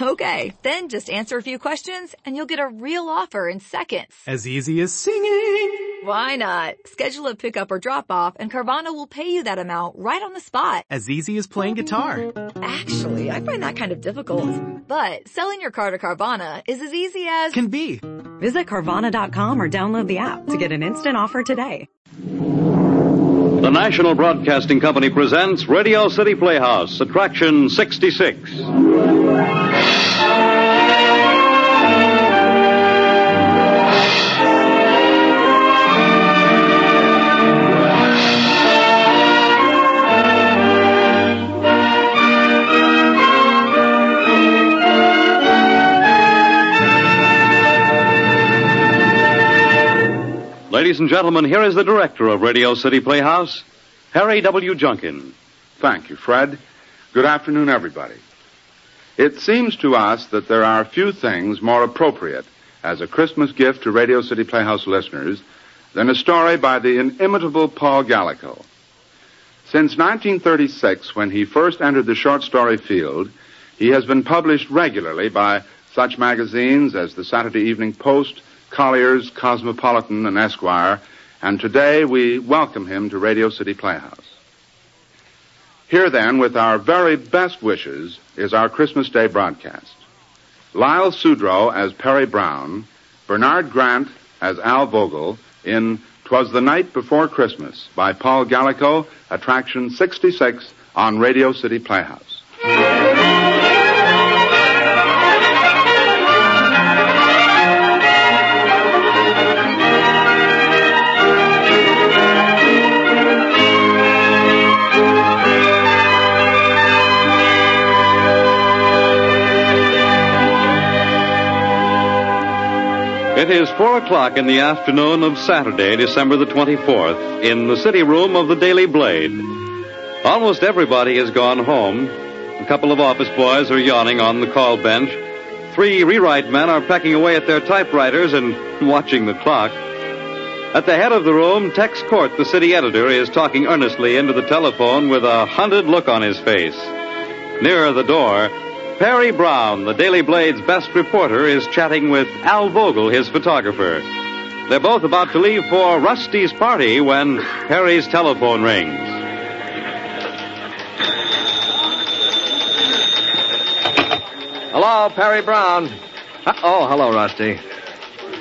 Okay, then just answer a few questions and you'll get a real offer in seconds. As easy as singing. Why not? Schedule a pickup or drop off and Carvana will pay you that amount right on the spot. As easy as playing guitar. Actually, I find that kind of difficult. But selling your car to Carvana is as easy as... Can be. Visit Carvana.com or download the app to get an instant offer today. The National Broadcasting Company presents Radio City Playhouse, Attraction 66. Ladies and gentlemen, here is the director of Radio City Playhouse, Harry W. Junkin. Thank you, Fred. Good afternoon, everybody. It seems to us that there are few things more appropriate as a Christmas gift to Radio City Playhouse listeners than a story by the inimitable Paul Gallico. Since 1936, when he first entered the short story field, he has been published regularly by such magazines as the Saturday Evening Post, Collier's, Cosmopolitan, and Esquire, and today we welcome him to Radio City Playhouse. Here then, with our very best wishes, is our Christmas Day broadcast. Lyle Sudrow as Perry Brown, Bernard Grant as Al Vogel in Twas the Night Before Christmas by Paul Gallico, Attraction 66 on Radio City Playhouse. It is four o'clock in the afternoon of Saturday, December the 24th, in the city room of the Daily Blade. Almost everybody has gone home. A couple of office boys are yawning on the call bench. Three rewrite men are pecking away at their typewriters and watching the clock. At the head of the room, Tex Court, the city editor, is talking earnestly into the telephone with a hunted look on his face. Nearer the door, Perry Brown, the Daily Blade's best reporter, is chatting with Al Vogel, his photographer. They're both about to leave for Rusty's party when Perry's telephone rings. Hello, Perry Brown. Oh, hello, Rusty.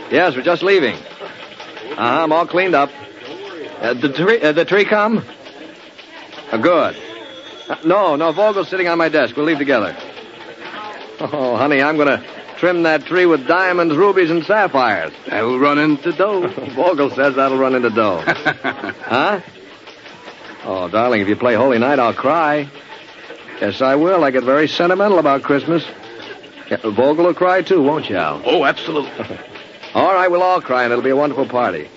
Yes, we're just leaving. Uh-huh, I'm all cleaned up. Uh, the tree, uh, the tree come? Uh, good. Uh, no, no, Vogel's sitting on my desk. We'll leave together. Oh, honey, I'm going to trim that tree with diamonds, rubies, and sapphires. That'll run into dough. Vogel says that'll run into dough. huh? Oh, darling, if you play Holy Night, I'll cry. Yes, I will. I get very sentimental about Christmas. Yeah, Vogel will cry too, won't you, Al? Oh, absolutely. All right, we'll all cry, and it'll be a wonderful party.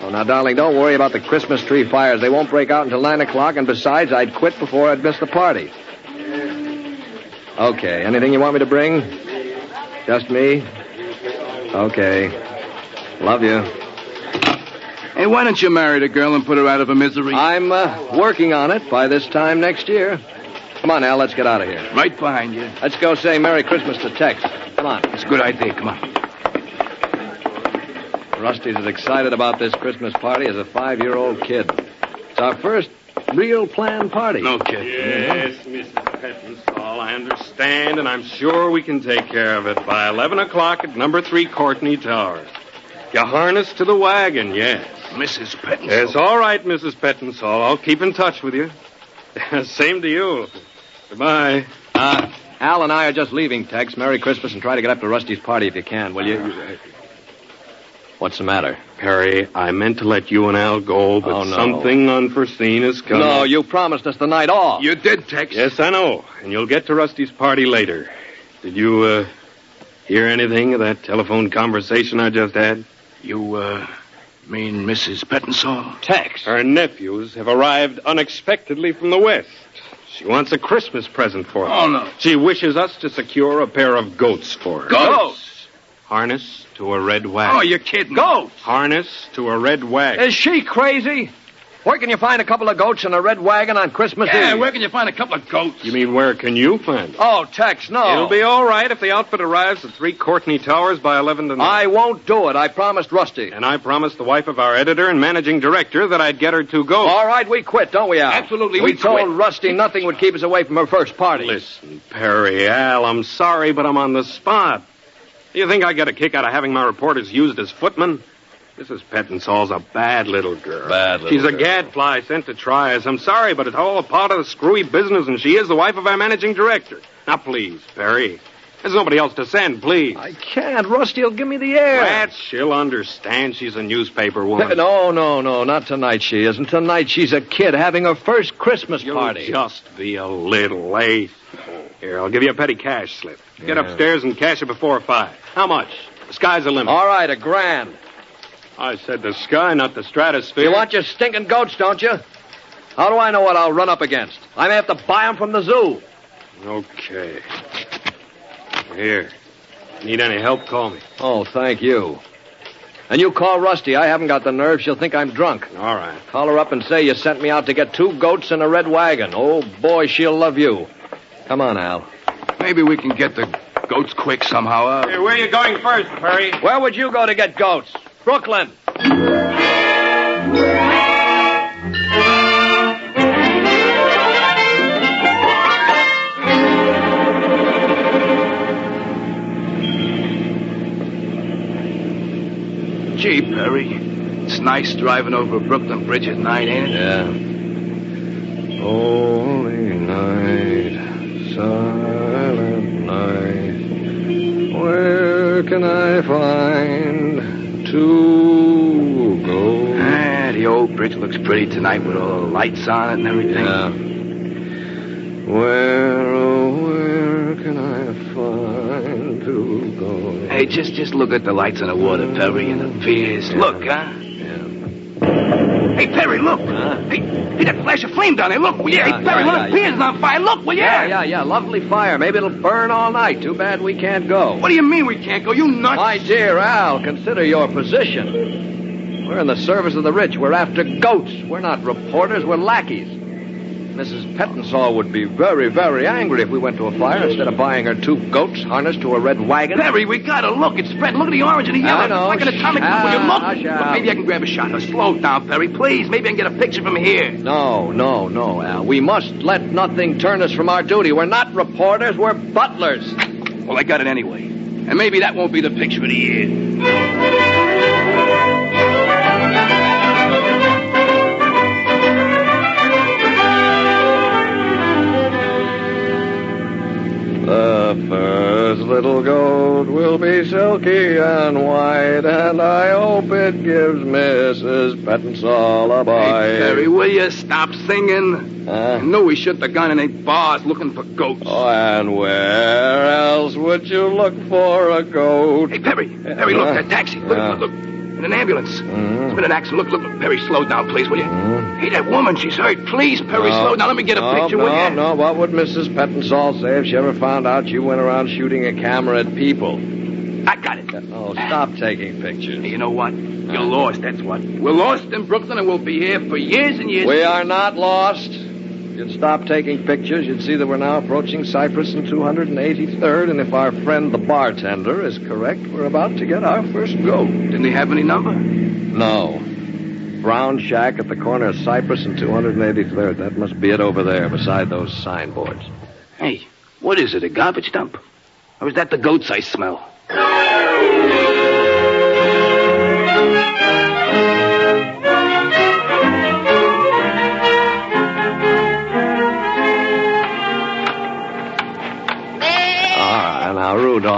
Oh, now, darling, don't worry about the Christmas tree fires. They won't break out until 9 o'clock, and besides, I'd quit before I'd miss the party. Okay, anything you want me to bring? Just me? Okay. Love you. Hey, why don't you marry the girl and put her out of her misery? I'm uh, working on it by this time next year. Come on, Al, let's get out of here. Right behind you. Let's go say Merry Christmas to Tex. Come on. It's a good idea. Come on. Rusty's as excited about this Christmas party as a five-year-old kid. It's our first real planned party. No kidding. Yes, Mrs. Pettinsall, I understand, and I'm sure we can take care of it by 11 o'clock at number three Courtney Towers. You harness to the wagon, yes. Mrs. Pettinsall. It's all right, Mrs. Pettinsall. I'll keep in touch with you. Same to you. Goodbye. Uh, Al and I are just leaving, Tex. Merry Christmas and try to get up to Rusty's party if you can, will you? What's the matter? Perry, I meant to let you and Al go, but Oh, no. something unforeseen has come. No, you promised us the night off. You did, Tex. Yes, I know. And you'll get to Rusty's party later. Did you, uh, hear anything of that telephone conversation I just had? You, uh, mean Mrs. Pettinsall? Tex. Her nephews have arrived unexpectedly from the West. She wants a Christmas present for them. Oh, no. She wishes us to secure a pair of goats for her. Goats? Harness to a red wagon. Oh, you're kidding. Goats? Harness to a red wagon. Is she crazy? Where can you find a couple of goats in a red wagon on Christmas Yeah, Eve? where can you find a couple of goats? You mean where can you find them? Oh, Tex, no. It'll be all right if the outfit arrives at 3 Courtney Towers by 11 tonight. I won't do it. I promised Rusty. And I promised the wife of our editor and managing director that I'd get her two goats. All right, we quit, don't we, Al? Absolutely, We, we told quit. Rusty nothing would keep us away from her first party. Listen, Perry, Al, I'm sorry, but I'm on the spot. Do you think I get a kick out of having my reporters used as footmen? Mrs. Pettinsall's a bad little girl. Bad little She's a girl. gadfly sent to try us. I'm sorry, but it's all a part of the screwy business, and she is the wife of our managing director. Now, please, Perry. There's nobody else to send, please. I can't. Rusty'll give me the air. That she'll understand. She's a newspaper woman. No, no, no, not tonight she isn't. Tonight she's a kid having her first Christmas You'll party. just be a little late. Here, I'll give you a petty cash slip. Get Yeah. upstairs and cash it before five. How much? The sky's the limit. All right, a grand. I said the sky, not the stratosphere. You want your stinking goats, don't you? How do I know what I'll run up against? I may have to buy them from the zoo. Okay. Here. Need any help, call me. Oh, thank you. And you call Rusty. I haven't got the nerve. She'll think I'm drunk. All right. Call her up and say you sent me out to get two goats and a red wagon. Oh, boy, she'll love you. Come on, Al. Maybe we can get the goats quick somehow. Uh, Hey, where are you going first, Perry? Where would you go to get goats? Brooklyn. gee, Perry. It's nice driving over Brooklyn Bridge at night, ain't it? Yeah. Holy night, silent night. Where can I find to go? Ah, the old bridge looks pretty tonight with all the lights on it and everything. Yeah. Where, oh, where can I find to go? Hey, just just look at the lights on the water, Perry, and the piers. Look, huh? Hey, Perry, look. Huh? Hey, hey, that flash of flame down there. Look, will you? Yeah, hey, Perry, yeah, look, yeah, the pier's yeah. on fire. Look, will you? Yeah, yeah, yeah. Lovely fire. Maybe it'll burn all night. Too bad we can't go. What do you mean we can't go? You nuts? My dear Al, consider your position. We're in the service of the rich. We're after goats. We're not reporters. We're lackeys. Mrs. Pettinsall would be very, very angry if we went to a fire instead of buying her two goats harnessed to a red wagon. Perry, we gotta look. It's spread. Look at the orange and the yellow. I know. It's like an atomic bomb. Will you Ah, look? shall. Look, maybe I can grab a shot. Now, slow down, Perry, please. Maybe I can get a picture from here. No, no, no, Al. We must let nothing turn us from our duty. We're not reporters. We're butlers. Well, I got it anyway. And maybe that won't be the picture of the year. First little goat will be silky and white, and I hope it gives Mrs. Pettinsall a bite. Hey, Perry, will you stop singing? I Huh? knew we should have gone in a bars looking for goats. Oh, and where else would you look for a goat? Hey, Perry, Perry, look, that taxi. Look, Yeah. look, look. In an ambulance. Mhm. It's been an accident. Look, look, look. Perry, slow down, please, will you? Mhm. Hey, that woman, she's hurt. Please, Perry, No. slow down. Let me get a no, picture, no, will you? No, What would Mrs. Pettinsall say if she ever found out you went around shooting a camera at people? I got it. Oh, stop taking pictures. Hey, you know what? You're lost, that's what. We're lost in Brooklyn, and we'll be here for years and years. We are not lost. You'd stop taking pictures, you'd see that we're now approaching Cypress and 283rd, and if our friend the bartender is correct, we're about to get our first goat. Didn't he have any number? No. Brown shack at the corner of Cypress and 283rd. That must be it over there, beside those signboards. Hey, what is it, a garbage dump? Or is that the goats I smell?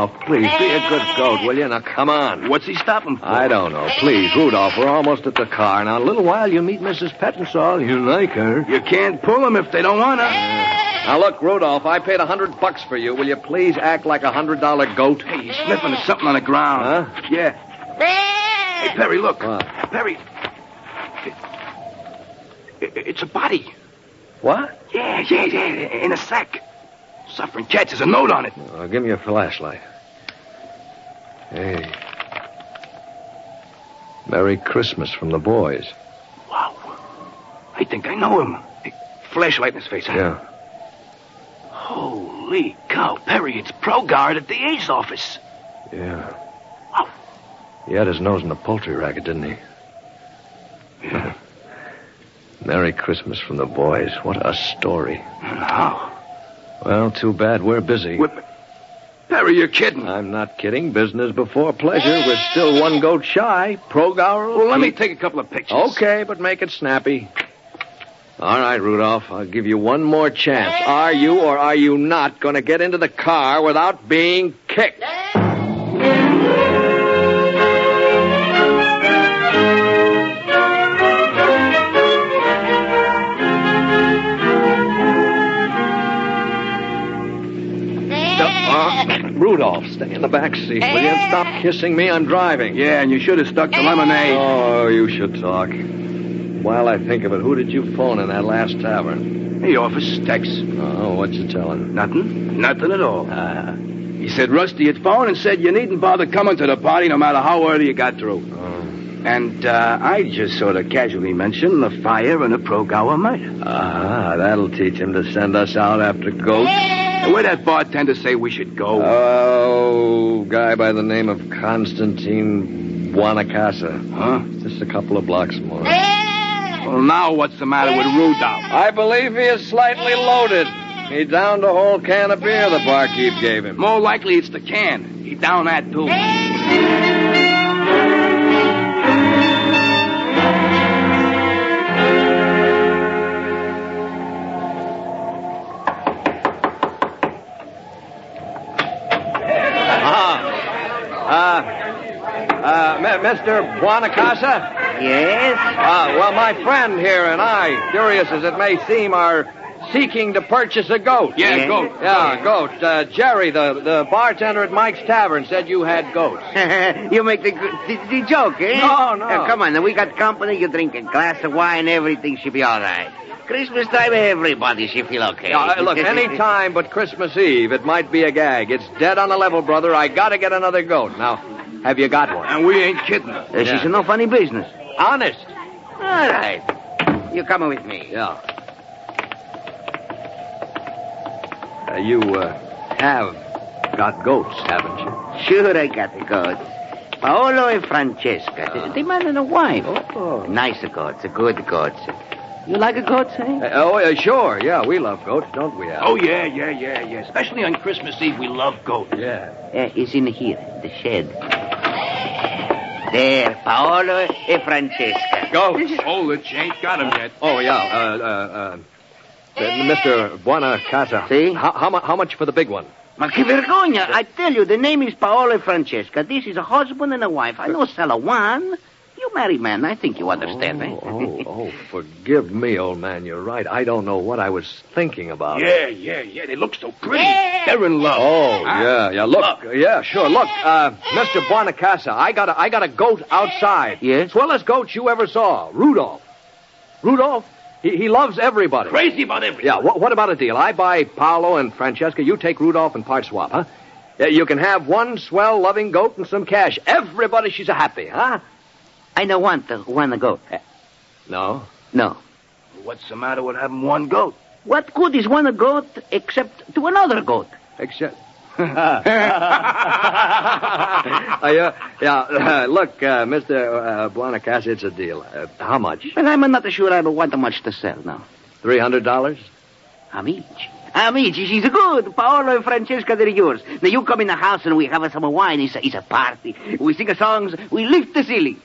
Rudolph. Please, be a good goat, will you? Now, come on. What's he stopping for? I don't know. Please, Rudolph, we're almost at the car. Now, in a little while, you meet Mrs. Pettinsall. You like her. You can't pull them if they don't want to. Now, look, Rudolph, I paid a hundred bucks for you. Will you please act like a hundred dollar goat? Hey, he's sniffing at something on the ground. Huh? Yeah. Hey, Perry, look. What? Perry. It- it- it's a body. What? Yeah, yeah, yeah, in a sack. Suffering cats. There's a note on it. Uh, give me a flashlight. Hey. Merry Christmas from the boys. Wow. I think I know him. Hey, flashlight in his face, huh? Yeah. Holy cow, Perry, it's Progower at the A's office. Yeah. Wow. He had his nose in the poultry racket, didn't he? Yeah. Merry Christmas from the boys. What a story. How? Well, too bad we're busy. What? Perry, you're kidding. I'm not kidding. Business before pleasure. We're still one goat shy. Progower. well, let me take a couple of pictures. Okay, but make it snappy. All right, Rudolph. I'll give you one more chance. Are you or are you not going to get into the car without being kicked? Rudolph, stay in the back seat, will you? And stop kissing me. I'm driving. Yeah, and you should have stuck to lemonade. Oh, you should talk. While I think of it, who did you phone in that last tavern? The office, Tex. Oh, what'd you tell him? Nothing. Nothing at all. Ah. He said Rusty had phoned and said you needn't bother coming to the party no matter how early you got through. Oh. And uh, I just sort of casually mentioned the fire and the Progower murder. Ah, that'll teach him to send us out after goats. And where'd that bartender say we should go? Oh, guy by the name of Constantine Buonacasa. huh? Just a couple of blocks more. Well, now what's the matter with Rudolph? I believe he is slightly loaded. He downed a whole can of beer the barkeep gave him. More likely it's the can. He downed that, too. Mr. Buonacasa? Yes? Uh, well, my friend here and I, curious as it may seem, are seeking to purchase a goat. Yeah, Yeah. goat. Yeah, goat. Uh, Jerry, the, the bartender at Mike's Tavern, said you had goats. you make the, the, the joke, eh? No, no. Uh, come on, we got company. You drink a glass of wine, everything should be all right. Christmas time, everybody should feel okay. Uh, look, any time but Christmas Eve, it might be a gag. It's dead on the level, brother. I gotta get another goat. Now, have you got one? And we ain't kidding. This is no funny business. Honest? All right. You coming with me? Yeah. Uh, you, uh, have got goats, haven't you? Sure, I got the goats. Paolo and Francesca. They man and a wife. Oh. Nice goats, good goats. You like a goat, eh? Uh, oh, uh, sure. Yeah, we love goats, don't we, Al? Oh, yeah, yeah, yeah, yeah. Especially on Christmas Eve, we love goats. yeah. Uh, it's in here, the shed. There, Paolo and Francesca. Go. Hold it, you ain't got him yet. Oh, yeah. Uh, uh, uh, uh, Mr. Buonacasa. Si? How, how, mu- how much for the big one? Ma che vergogna! I tell you, the name is Paolo and Francesca. This is a husband and a wife. I know sell a one. You married man. I think you understand, me. Oh, oh, oh, forgive me, old man. You're right. I don't know what I was thinking about. Yeah, yeah, yeah. They look so pretty. They're in love. Oh, Huh? yeah, yeah. Look, yeah, sure. Look, uh, Mr. Buonacasa, I got a, I got a goat outside. Yes? Swellest goat you ever saw. Rudolph. Rudolph, he, he loves everybody. Crazy about everything. Yeah, what, what about a deal? I buy Paolo and Francesca. You take Rudolph and part swap, huh? Yeah, you can have one swell, loving goat and some cash. Everybody, she's a happy, huh? I don't want the one goat. No. No. What's the matter with having one goat? What good is one goat except to another goat? Except. Uh, yeah, yeah. Uh, look, uh, Mr. Uh, Buonacasa, it's a deal. Uh, how much? Well, I'm not sure I want much to sell now. Three hundred dollars? Amici. Amici, she's a good. Paolo and Francesca, they're yours. Now you come in the house and we have some wine. It's a, it's a party. We sing songs. We lift the ceiling.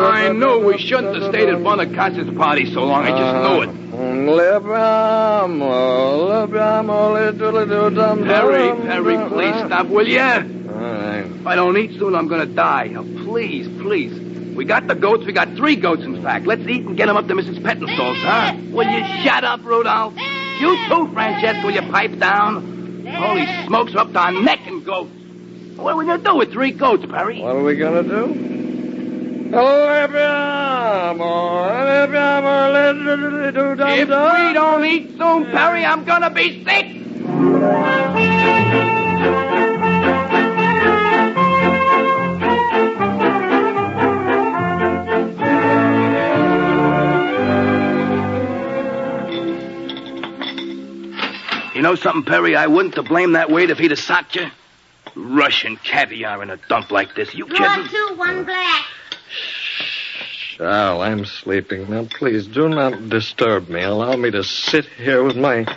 I know we shouldn't have stayed at Buonacasa's party so long. I just knew it. Harry, Harry, please stop, will you? If I don't eat soon, I'm gonna die. Oh, please, please. We got the goats. We got three goats, in fact. Let's eat and get them up to Mrs. Pettinsall's, huh? Will you shut up, Rudolph? You too, Francesca. Will you pipe down? Holy smokes, we're up to our neck in goats. What are we gonna do with three goats, Perry? What are we gonna do? Oh, if we don't eat soon, Perry, I'm gonna be sick. You know something, Perry? I wouldn't have blamed that weight if he'd have socked you. Russian caviar in a dump like this. You Draw kidding? two, one black. Al, I'm sleeping. Now, please do not disturb me. Allow me to sit here with my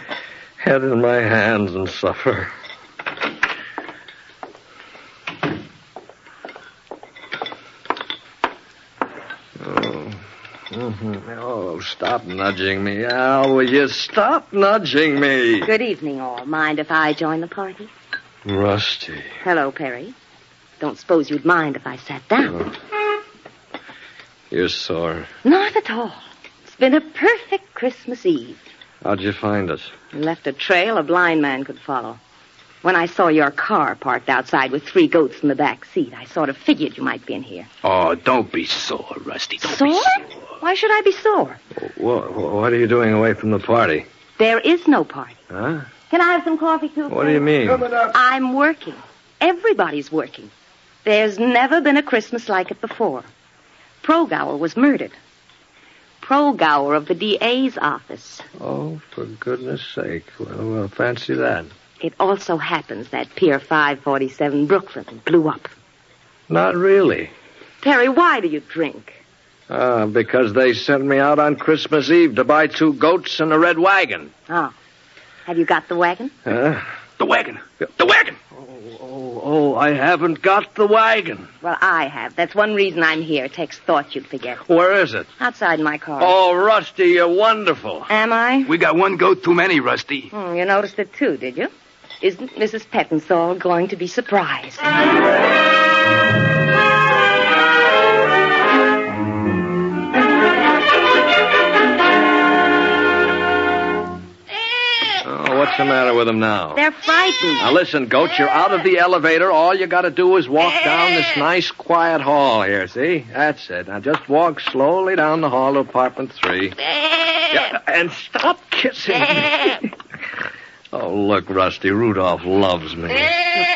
head in my hands and suffer. Mhm. Oh, stop nudging me, Al. Will you stop nudging me? Good evening, all. Mind if I join the party? Rusty. Hello, Perry. Don't suppose you'd mind if I sat down. You're sore. Not at all. It's been a perfect Christmas Eve. How'd you find us? Left a trail a blind man could follow. When I saw your car parked outside with three goats in the back seat, I sort of figured you might be in here. Oh, don't be sore, Rusty. Don't Sore? be sore. Why should I be sore? What, what are you doing away from the party? There is no party. Huh? Can I have some coffee, too? What do you mean? I'm working. Everybody's working. There's never been a Christmas like it before. Progower was murdered. Progower of the DA's office. Oh, for goodness sake. Well, well, fancy that. It also happens that Pier 547 Brooklyn blew up. Not really. Terry, why do you drink? Uh, because they sent me out on Christmas Eve to buy two goats and a red wagon. Oh. Have you got the wagon? Huh? The wagon. The wagon. Oh, oh, oh, I haven't got the wagon. Well, I have. That's one reason I'm here. It takes thought you'd forget. Where is it? Outside my car. Oh, Rusty, you're wonderful. Am I? We got one goat too many, Rusty. Hmm, you noticed it too, did you? Isn't Mrs. Pettinsall going to be surprised? The matter with them now? They're frightened. Now listen, Goat, you're out of the elevator. All you gotta do is walk down this eh. nice, quiet hall here, see? That's it. Now just walk slowly down the hall to apartment three. Eh. Yeah, and stop kissing me. Eh. oh, look, Rusty, Rudolph loves me.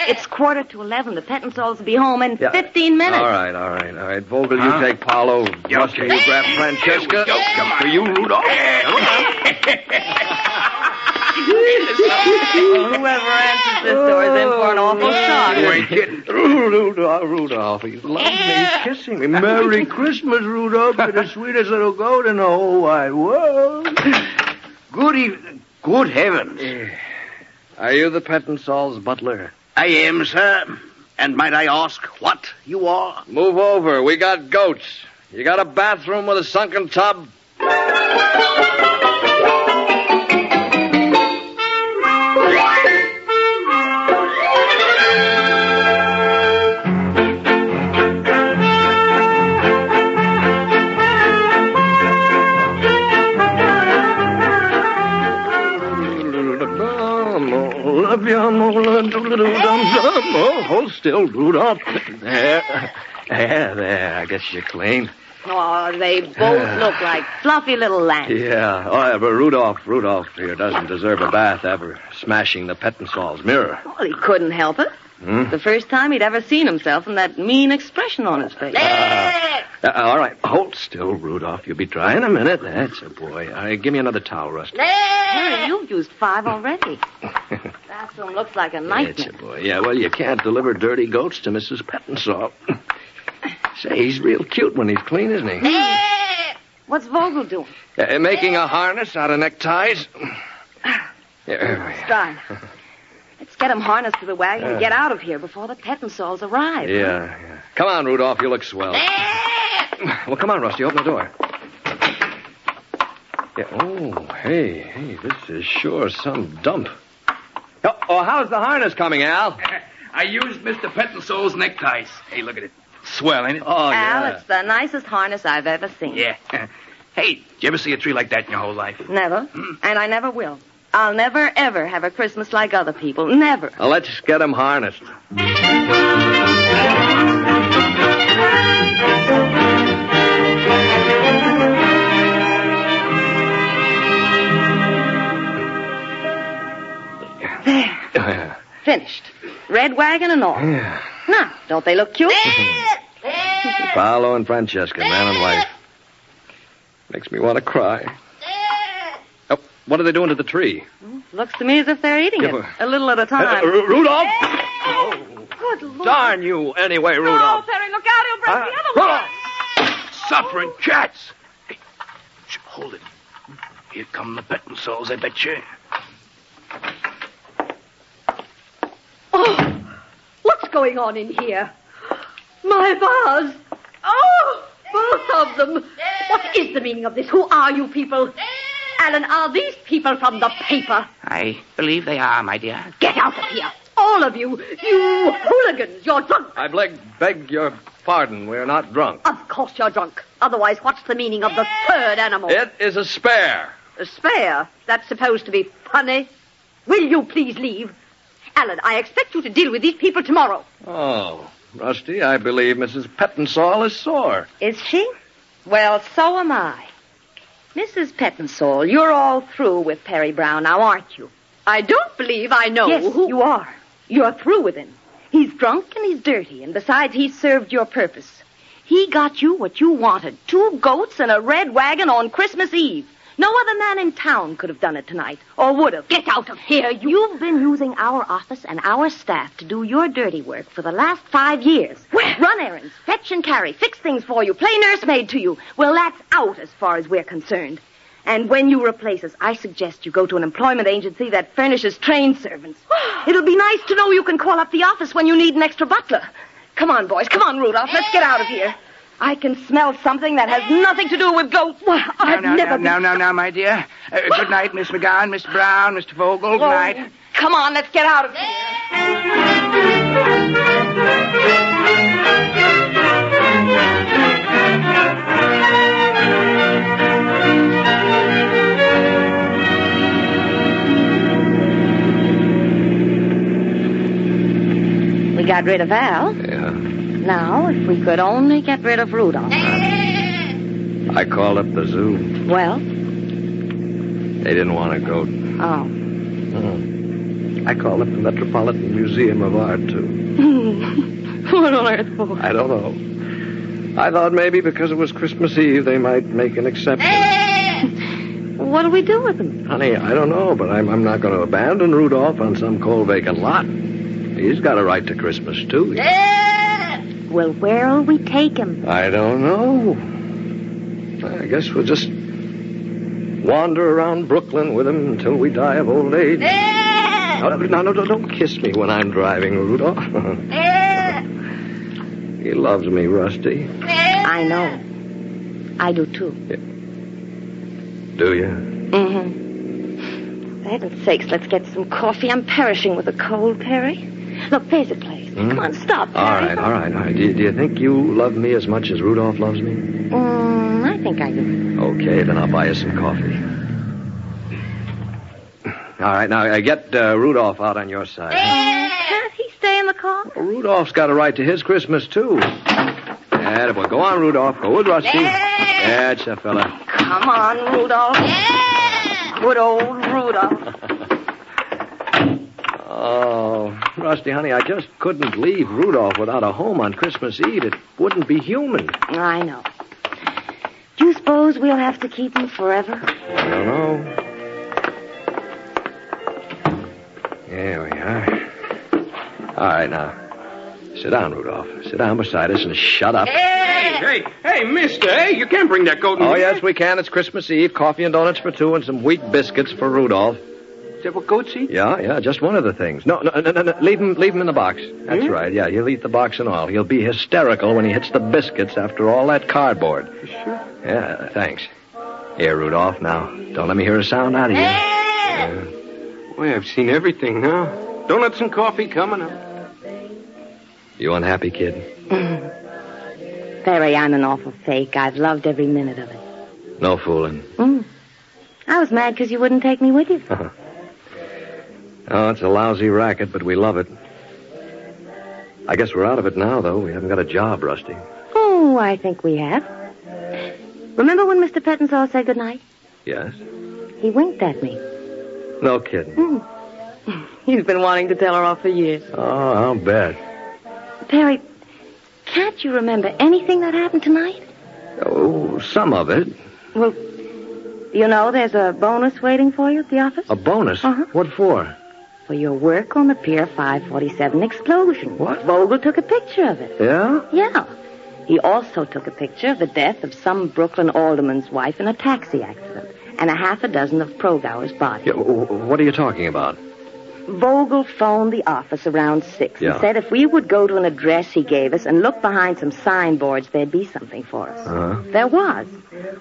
It's quarter to eleven. The Pettinsalls will be home in Yeah. fifteen minutes. All right, all right, all right. Vogel, Huh? you take Paolo. Yeah, Rusty, you grab Francesca. Here go. Come on. For you, Rudolph. Well, whoever answers this door is in for an awful oh, shock. You ain't kidding. Rudolph, Rudolph, he loves me, He's kissing me. Merry Christmas, Rudolph. You're the sweetest little goat in the whole wide world. Good evening. Good heavens. Are you the Pettinsall's butler? I am, sir. And might I ask what you are? Move over. We got goats. You got a bathroom with a sunken tub? Oh, hold still, Rudolph. There. There, there. I guess you're clean. Oh, they both look like fluffy little lambs. Yeah. Oh, yeah, but Rudolph, Rudolph here doesn't deserve a bath ever smashing the Pettinsall's mirror. Well, he couldn't help it. Hmm? The first time he'd ever seen himself and that mean expression on his face. Uh, all right. Hold still, Rudolph. You'll be dry in a minute. That's a boy. All right, give me another towel, Rusty. Harry, you've used five already. Bathroom looks like a That's a boy. Yeah, well, you can't deliver dirty goats to Mrs. Pettinsall. Say, he's real cute when he's clean, isn't he? What's Vogel doing? Uh, making a harness out of neckties. Yeah, Stein. Let's Let's get him harnessed to the wagon Yeah. and get out of here before the Pettinsalls arrive. Yeah, yeah. Come on, Rudolph. You look swell. Well, come on, Rusty. Open the door. Yeah. Oh, hey, hey, this is sure some dump. Oh, oh how's the harness coming, Al? I used Mr. Pettinsall's neckties. Hey, look at it. Swell, ain't it? Oh, Al, it's the nicest harness I've ever seen. Yeah. hey, did you ever see a tree like that in your whole life? Never. Hmm. And I never will. I'll never, ever have a Christmas like other people. Never. Well, let's get him harnessed. Finished. Red wagon and all. Yeah. Now, don't they look cute? Paolo and Francesca, man and wife. Makes me want to cry. Oh, what are they doing to the tree? Looks to me as if they're eating Give it. A little at a Uh, time. Ru- Rudolph! Good Lord. Darn you, anyway, Rudolph. Oh, Rudolph. Perry, look out. He'll break Uh, the other one. Suffering cats. Hey, sh- hold it. Here come the Pettinsall's, I bet you. Oh, what's going on in here? My vase. Oh, both of them. What is the meaning of this? Who are you people? Alan, are these people from the paper? I believe they are, my dear. Get out of here. All of you. You hooligans. You're drunk. I beg, beg your pardon. We're not drunk. Of course you're drunk. Otherwise, what's the meaning of the third animal? It is a spare. A spare. That's supposed to be funny. Will you please leave? Alan, I expect you to deal with these people tomorrow. Oh, Rusty, I believe Mrs. Pettinsall is sore. Is she? Well, so am I. Mrs. Pettinsall, you're all through with Perry Brown now, aren't you? I don't believe I know yes, who. you are. You're through with him. He's drunk and he's dirty, and besides, he's served your purpose. He got you what you wanted two goats and a red wagon on Christmas Eve. No other man in town could have done it tonight, or would have. Get out of here, you. You've been using our office and our staff to do your dirty work for the last five years. Where? Run errands, fetch and carry, fix things for you, play nursemaid to you. Well, that's out as far as we're concerned. And when you replace us, I suggest you go to an employment agency that furnishes trained servants. It'll be nice to know you can call up the office when you need an extra butler. Come on, boys. Come on, Rudolph. Let's get out of here. I can smell something that has nothing to do with goats. Well, I've now, never now, been... now, now, now, my dear. Uh, good night, Miss McGowan, Mr. Brown, Mr. Vogel. Good Oh, night. Come on, let's get out of here. We got rid of Al. Yeah. Now, if we could only get rid of Rudolph. I called up the zoo. Well, They didn't want to go. oh. Hmm. I called up the Metropolitan Museum of Art, too. what on earth for? I don't know. I thought maybe because it was Christmas Eve, they might make an exception. What do we do with him? Honey, I don't know, but I'm, I'm not going to abandon Rudolph on some cold vacant lot. He's got a right to Christmas, too. Well, where'll we take him? I don't know. I guess we'll just wander around Brooklyn with him until we die of old age. Eh! No, no, no, no, don't kiss me when I'm driving, Rudolph. Eh! he loves me, Rusty. Eh! I know. I do too. Do you? Mm-hmm. For heaven's sakes, let's get some coffee. I'm perishing with a cold, Perry. Look, there's a place. Come on, stop. Hmm? All right, all right, all right. Do you, do you think you love me as much as Rudolph loves me? Mm, I think I do. Okay, then I'll buy you some coffee. All right, now uh, get uh, Rudolph out on your side. Can't he stay in the car? Well, Rudolph's got a right to his Christmas, too. Yeah, boy. Go on, Rudolph. Go with Rusty. That's a fella. Come on, Rudolph. Good old Rudolph. Oh, Rusty, honey, I just couldn't leave Rudolph without a home on Christmas Eve. It wouldn't be human. I know. Do you suppose we'll have to keep him forever? I don't know. There we are. All right, now. Sit down, Rudolph. Sit down beside us and shut up. Hey, hey, hey, mister, hey, you can't bring that goat in Oh, here. yes, we can. It's Christmas Eve. Coffee and donuts for two and some wheat biscuits for Rudolph. That goats eat? Yeah, yeah, just one of the things. No, no, no, no, no. leave him, leave him in the box. That's Hmm? right. Yeah, he'll eat the box and all. He'll be hysterical when he hits the biscuits after all that cardboard. Sure. Yeah, thanks. Here, Rudolph. Now, don't let me hear a sound out of you. Boy, I've seen everything now. Donuts and coffee coming up. You unhappy kid? Perry, I'm an awful fake. I've loved every minute of it. No fooling. Mm. I was mad because you wouldn't take me with you. Oh, it's a lousy racket, but we love it. I guess we're out of it now, though. We haven't got a job, Rusty. Oh, I think we have. Remember when Mr. Pettinsall said goodnight? Yes? He winked at me. No kidding. Mm. He's been wanting to tell her off for years. Oh, I'll bet. Perry, can't you remember anything that happened tonight? Oh, some of it. Well, you know there's a bonus waiting for you at the office? A bonus? Uh-huh. What for? For your work on the Pier 547 explosion. What? Vogel took a picture of it. Yeah? Yeah. He also took a picture of the death of some Brooklyn alderman's wife in a taxi accident and a half a dozen of Progower's bodies. yeah what are you talking about? Vogel phoned the office around six Yeah. and said if we would go to an address he gave us and look behind some signboards, there'd be something for us. Uh-huh. There was.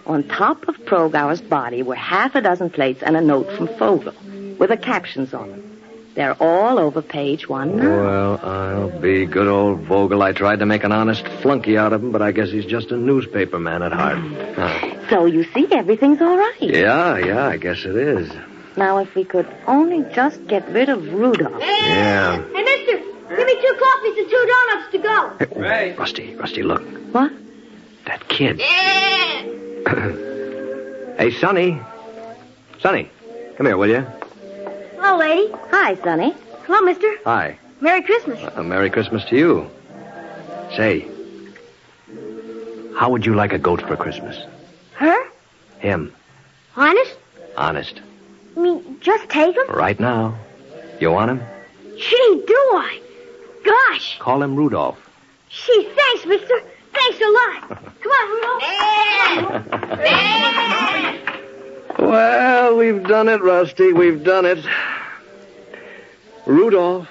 On top of Progower's body were half a dozen plates and a note from Vogel with the captions on them. They're all over page one now. Well, I'll be good old Vogel. I tried to make an honest flunky out of him, but I guess he's just a newspaper man at heart. Huh. So you see, everything's all right. Yeah, yeah, I guess it is. Now, if we could only just get rid of Rudolph. Yeah. Hey, mister, give me two coffees and two donuts to go. Hey, Rusty, Rusty, look. What? That kid. Yeah. hey, Sonny. Sonny, come here, will you? Hello, lady. Hi, Sonny. Hello, mister. Hi. Merry Christmas. Uh, Merry Christmas to you. Say, how would you like a goat for Christmas? Her? Him. Honest? Honest. I mean, just take him? Right now. You want him? Gee, do I? Gosh. Call him Rudolph. Gee, thanks, mister. Thanks a lot. Come on, Rudolph. Well, we've done it, Rusty. We've done it. Rudolph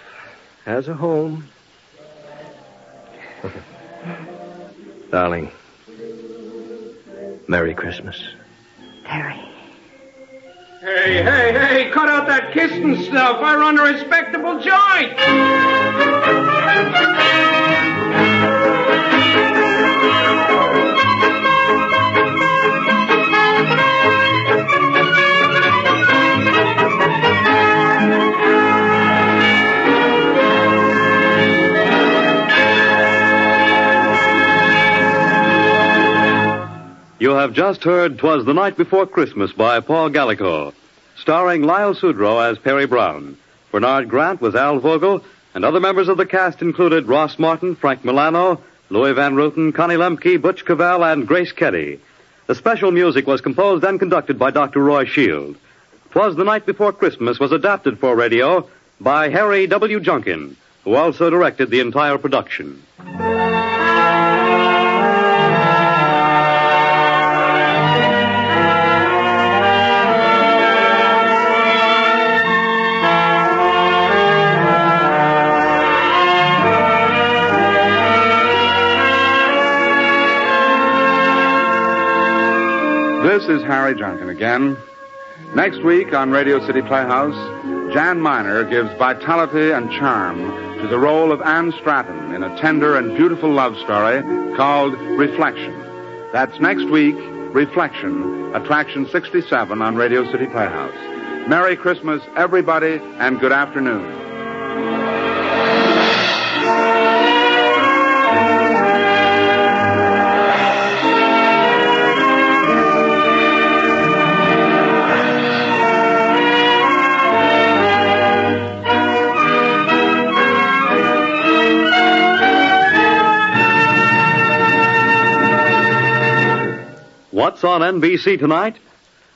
has a home. Darling, Merry Christmas. Terry. Hey, hey, hey, cut out that kissing stuff. I run a respectable joint. You have just heard "Twas the Night Before Christmas" by Paul Gallico, starring Lyle Sudrow as Perry Brown. Bernard Grant was Al Vogel, and other members of the cast included Ross Martin, Frank Milano, Louis Van Rooten, Connie Lemke, Butch Cavell, and Grace Keddy. The special music was composed and conducted by Dr. Roy Shield. "Twas the Night Before Christmas" was adapted for radio by Harry W. Junkin, who also directed the entire production. This is Harry Junkin again. Next week on Radio City Playhouse, Jan Miner gives vitality and charm to the role of Anne Stratton in a tender and beautiful love story called Reflection. That's next week, Reflection, Attraction 67 on Radio City Playhouse. Merry Christmas, everybody, and good afternoon. On NBC tonight?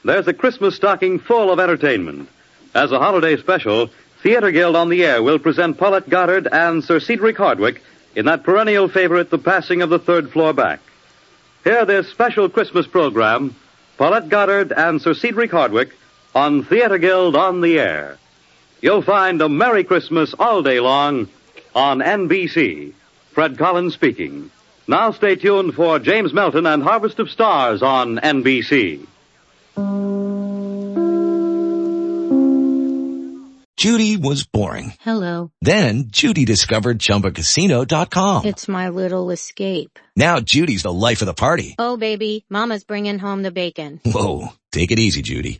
There's a Christmas stocking full of entertainment. As a holiday special, Theater Guild on the Air will present Paulette Goddard and Sir Cedric Hardwicke in that perennial favorite, The Passing of the Third Floor Back. Hear this special Christmas program, Paulette Goddard and Sir Cedric Hardwicke on Theater Guild on the Air. you'll find a Merry Christmas all day long on NBC. Fred Collins speaking. Now stay tuned for James Melton and Harvest of Stars on NBC. Judy was boring. Hello. Then Judy discovered ChumbaCasino.com. It's my little escape. Now Judy's the life of the party. Oh baby, mama's bringing home the bacon. Whoa, take it easy Judy.